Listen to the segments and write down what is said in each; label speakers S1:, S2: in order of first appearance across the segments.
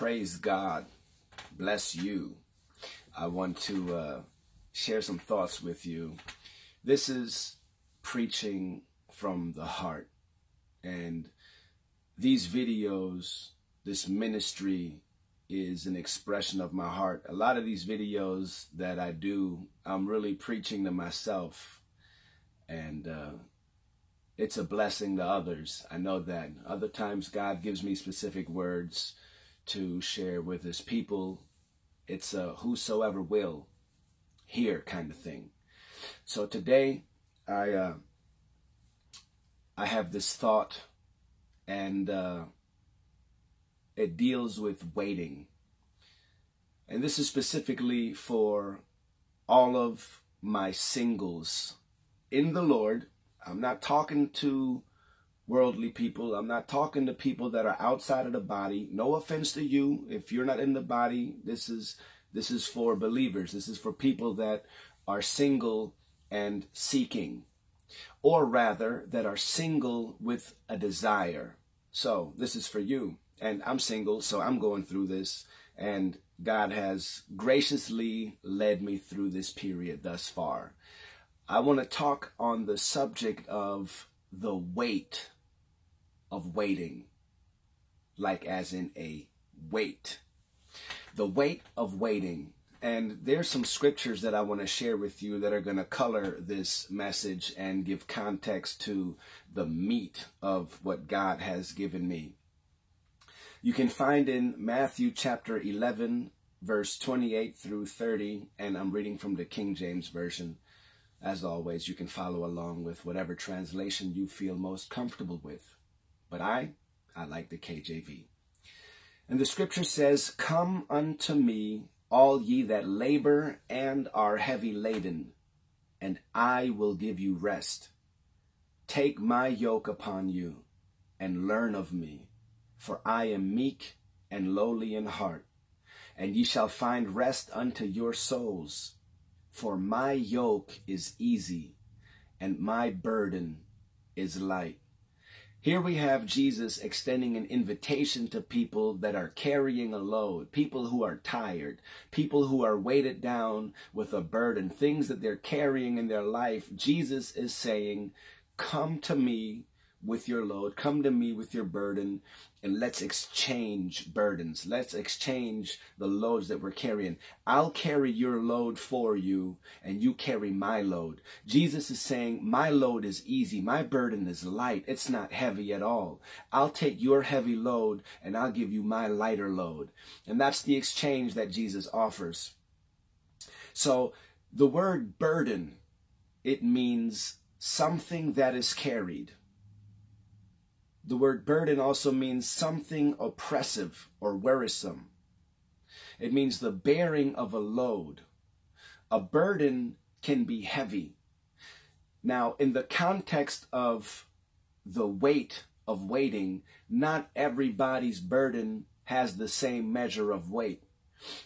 S1: Praise God. Bless you. I want to uh, share some thoughts with you. This is preaching from the heart. And these videos, this ministry is an expression of my heart. A lot of these videos that I do, I'm really preaching to myself. And uh, it's a blessing to others. I know that. Other times, God gives me specific words to share with his people. It's a whosoever will hear kind of thing. So today, I uh, I have this thought, and uh, it deals with waiting. And this is specifically for all of my singles in the Lord I'm not talking to worldly people. I'm not talking to people that are outside of the body. No offense to you if you're not in the body. This is this is for believers. This is for people that are single and seeking or rather that are single with a desire. So, this is for you. And I'm single, so I'm going through this and God has graciously led me through this period thus far. I want to talk on the subject of the weight of waiting, like as in a weight. The weight of waiting. And there's some scriptures that I want to share with you that are going to color this message and give context to the meat of what God has given me. You can find in Matthew chapter 11, verse 28 through 30, and I'm reading from the King James Version. As always, you can follow along with whatever translation you feel most comfortable with. But I, I like the KJV. And the scripture says, Come unto me, all ye that labor and are heavy laden, and I will give you rest. Take my yoke upon you, and learn of me, for I am meek and lowly in heart, and ye shall find rest unto your souls. For my yoke is easy and my burden is light. Here we have Jesus extending an invitation to people that are carrying a load, people who are tired, people who are weighted down with a burden, things that they're carrying in their life. Jesus is saying, Come to me with your load. Come to me with your burden and let's exchange burdens. Let's exchange the loads that we're carrying. I'll carry your load for you and you carry my load. Jesus is saying, my load is easy. My burden is light. It's not heavy at all. I'll take your heavy load and I'll give you my lighter load. And that's the exchange that Jesus offers. So the word burden, it means something that is carried the word burden also means something oppressive or wearisome. It means the bearing of a load. A burden can be heavy. Now, in the context of the weight of waiting, not everybody's burden has the same measure of weight.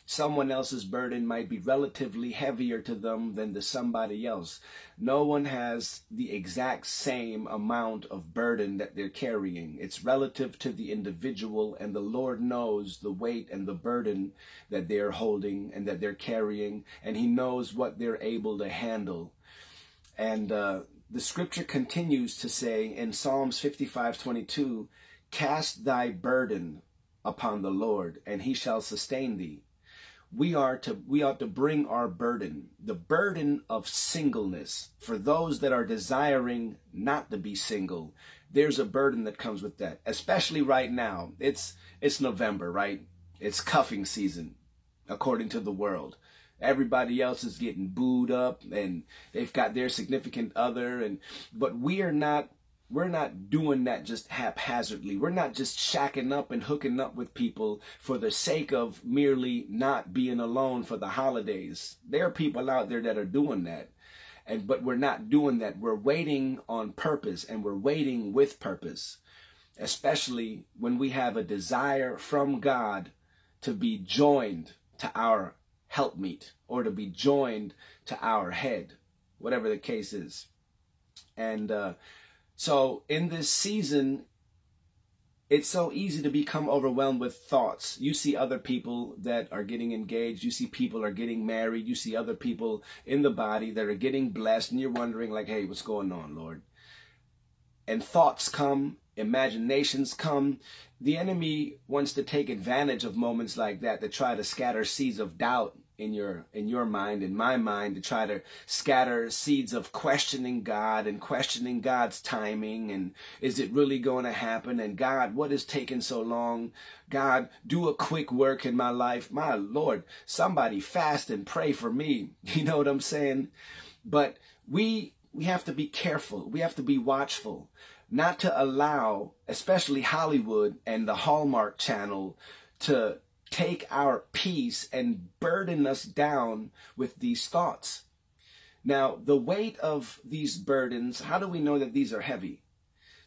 S1: Someone else's burden might be relatively heavier to them than the somebody else. No one has the exact same amount of burden that they're carrying. It's relative to the individual, and the Lord knows the weight and the burden that they're holding and that they're carrying, and He knows what they're able to handle. And uh, the scripture continues to say in Psalms 55 22, Cast thy burden upon the Lord, and he shall sustain thee. We are to we ought to bring our burden, the burden of singleness, for those that are desiring not to be single. There's a burden that comes with that, especially right now. It's it's November, right? It's cuffing season, according to the world. Everybody else is getting booed up and they've got their significant other and but we are not we're not doing that just haphazardly. We're not just shacking up and hooking up with people for the sake of merely not being alone for the holidays. There are people out there that are doing that. And but we're not doing that. We're waiting on purpose and we're waiting with purpose. Especially when we have a desire from God to be joined to our helpmeet or to be joined to our head, whatever the case is. And uh so in this season, it's so easy to become overwhelmed with thoughts. You see other people that are getting engaged. You see people are getting married. You see other people in the body that are getting blessed. And you're wondering like, hey, what's going on, Lord? And thoughts come, imaginations come. The enemy wants to take advantage of moments like that to try to scatter seeds of doubt in your in your mind in my mind to try to scatter seeds of questioning God and questioning God's timing and is it really going to happen? And God what is taking so long? God do a quick work in my life. My lord somebody fast and pray for me. You know what I'm saying? But we we have to be careful. We have to be watchful. Not to allow especially Hollywood and the Hallmark channel to take our peace and burden us down with these thoughts. Now, the weight of these burdens, how do we know that these are heavy?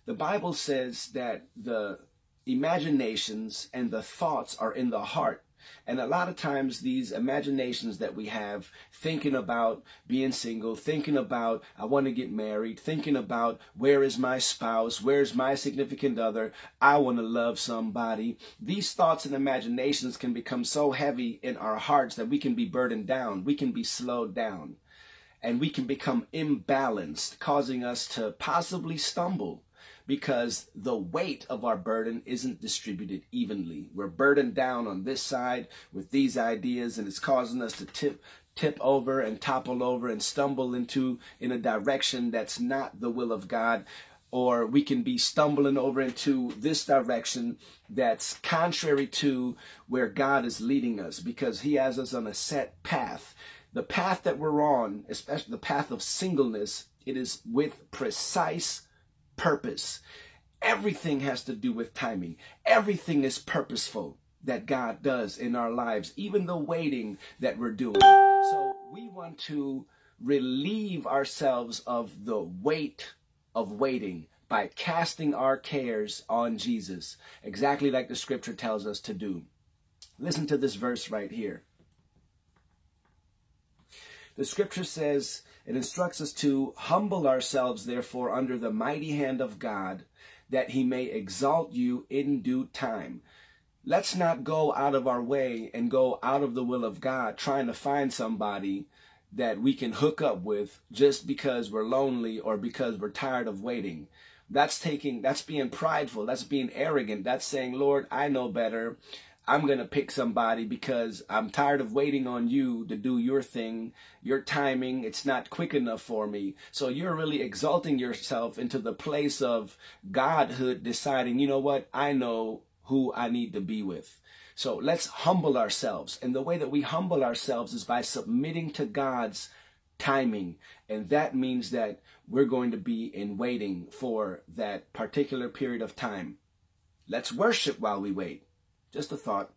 S1: The Bible says that the imaginations and the thoughts are in the heart and a lot of times, these imaginations that we have, thinking about being single, thinking about, I want to get married, thinking about, where is my spouse? Where's my significant other? I want to love somebody. These thoughts and imaginations can become so heavy in our hearts that we can be burdened down. We can be slowed down. And we can become imbalanced, causing us to possibly stumble because the weight of our burden isn't distributed evenly. We're burdened down on this side with these ideas, and it's causing us to tip tip over and topple over and stumble into in a direction that's not the will of God or we can be stumbling over into this direction that's contrary to where God is leading us because he has us on a set path the path that we're on especially the path of singleness it is with precise purpose. Everything has to do with timing. Everything is purposeful that God does in our lives, even the waiting that we're doing. So we want to relieve ourselves of the weight of waiting by casting our cares on Jesus, exactly like the scripture tells us to do. Listen to this verse right here. The scripture says, it instructs us to humble ourselves, therefore, under the mighty hand of God, that he may exalt you in due time. Let's not go out of our way and go out of the will of God trying to find somebody that we can hook up with just because we're lonely or because we're tired of waiting. That's taking, that's being prideful. That's being arrogant. That's saying, Lord, I know better. I'm going to pick somebody because I'm tired of waiting on you to do your thing. Your timing, it's not quick enough for me. So you're really exalting yourself into the place of Godhood, deciding, you know what? I know who I need to be with. So let's humble ourselves. And the way that we humble ourselves is by submitting to God's timing. And that means that we're going to be in waiting for that particular period of time. Let's worship while we wait. Just a thought.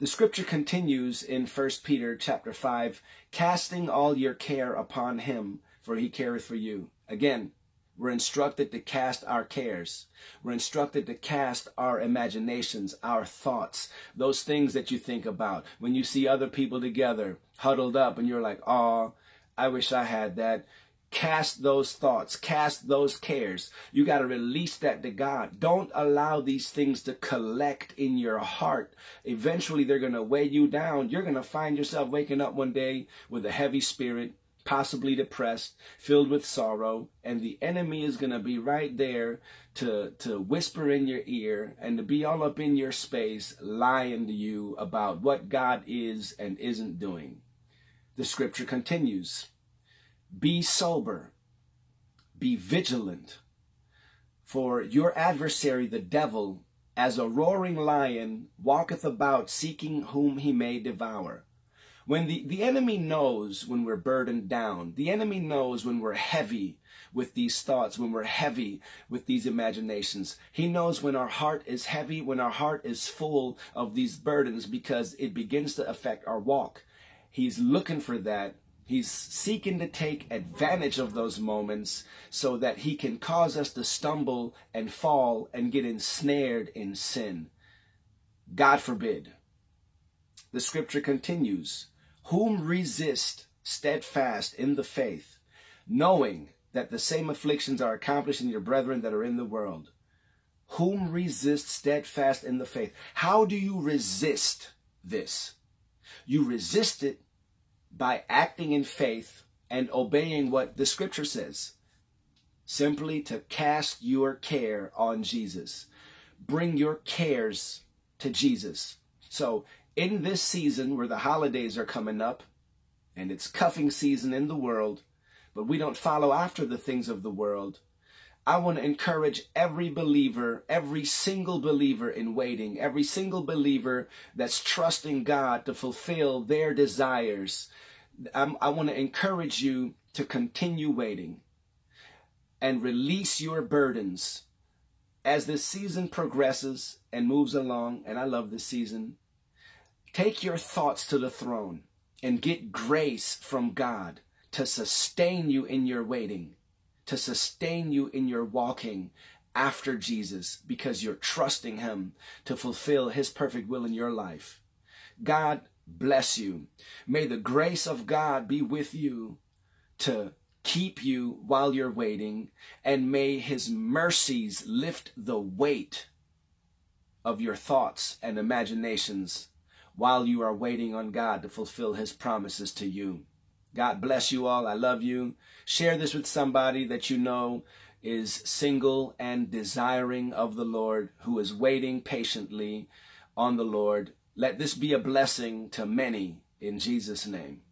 S1: The scripture continues in 1 Peter chapter 5, casting all your care upon him, for he careth for you. Again, we're instructed to cast our cares. We're instructed to cast our imaginations, our thoughts, those things that you think about. When you see other people together, huddled up, and you're like, oh, I wish I had that. Cast those thoughts, cast those cares. You got to release that to God. Don't allow these things to collect in your heart. Eventually, they're going to weigh you down. You're going to find yourself waking up one day with a heavy spirit, possibly depressed, filled with sorrow, and the enemy is going to be right there to, to whisper in your ear and to be all up in your space, lying to you about what God is and isn't doing. The scripture continues. Be sober, be vigilant, for your adversary, the devil, as a roaring lion, walketh about seeking whom he may devour. When the, the enemy knows when we're burdened down, the enemy knows when we're heavy with these thoughts, when we're heavy with these imaginations. He knows when our heart is heavy, when our heart is full of these burdens, because it begins to affect our walk. He's looking for that He's seeking to take advantage of those moments so that he can cause us to stumble and fall and get ensnared in sin. God forbid. The scripture continues, whom resist steadfast in the faith, knowing that the same afflictions are accomplished in your brethren that are in the world. whom resist steadfast in the faith. How do you resist this? You resist it by acting in faith and obeying what the scripture says. Simply to cast your care on Jesus. Bring your cares to Jesus. So, in this season where the holidays are coming up, and it's cuffing season in the world, but we don't follow after the things of the world, I want to encourage every believer, every single believer in waiting, every single believer that's trusting God to fulfill their desires. I'm, i want to encourage you to continue waiting and release your burdens as this season progresses and moves along. And I love this season. Take your thoughts to the throne and get grace from God to sustain you in your waiting to sustain you in your walking after Jesus because you're trusting Him to fulfill His perfect will in your life. God bless you. May the grace of God be with you to keep you while you're waiting, and may His mercies lift the weight of your thoughts and imaginations while you are waiting on God to fulfill His promises to you. God bless you all. I love you. Share this with somebody that you know is single and desiring of the Lord, who is waiting patiently on the Lord. Let this be a blessing to many in Jesus' name.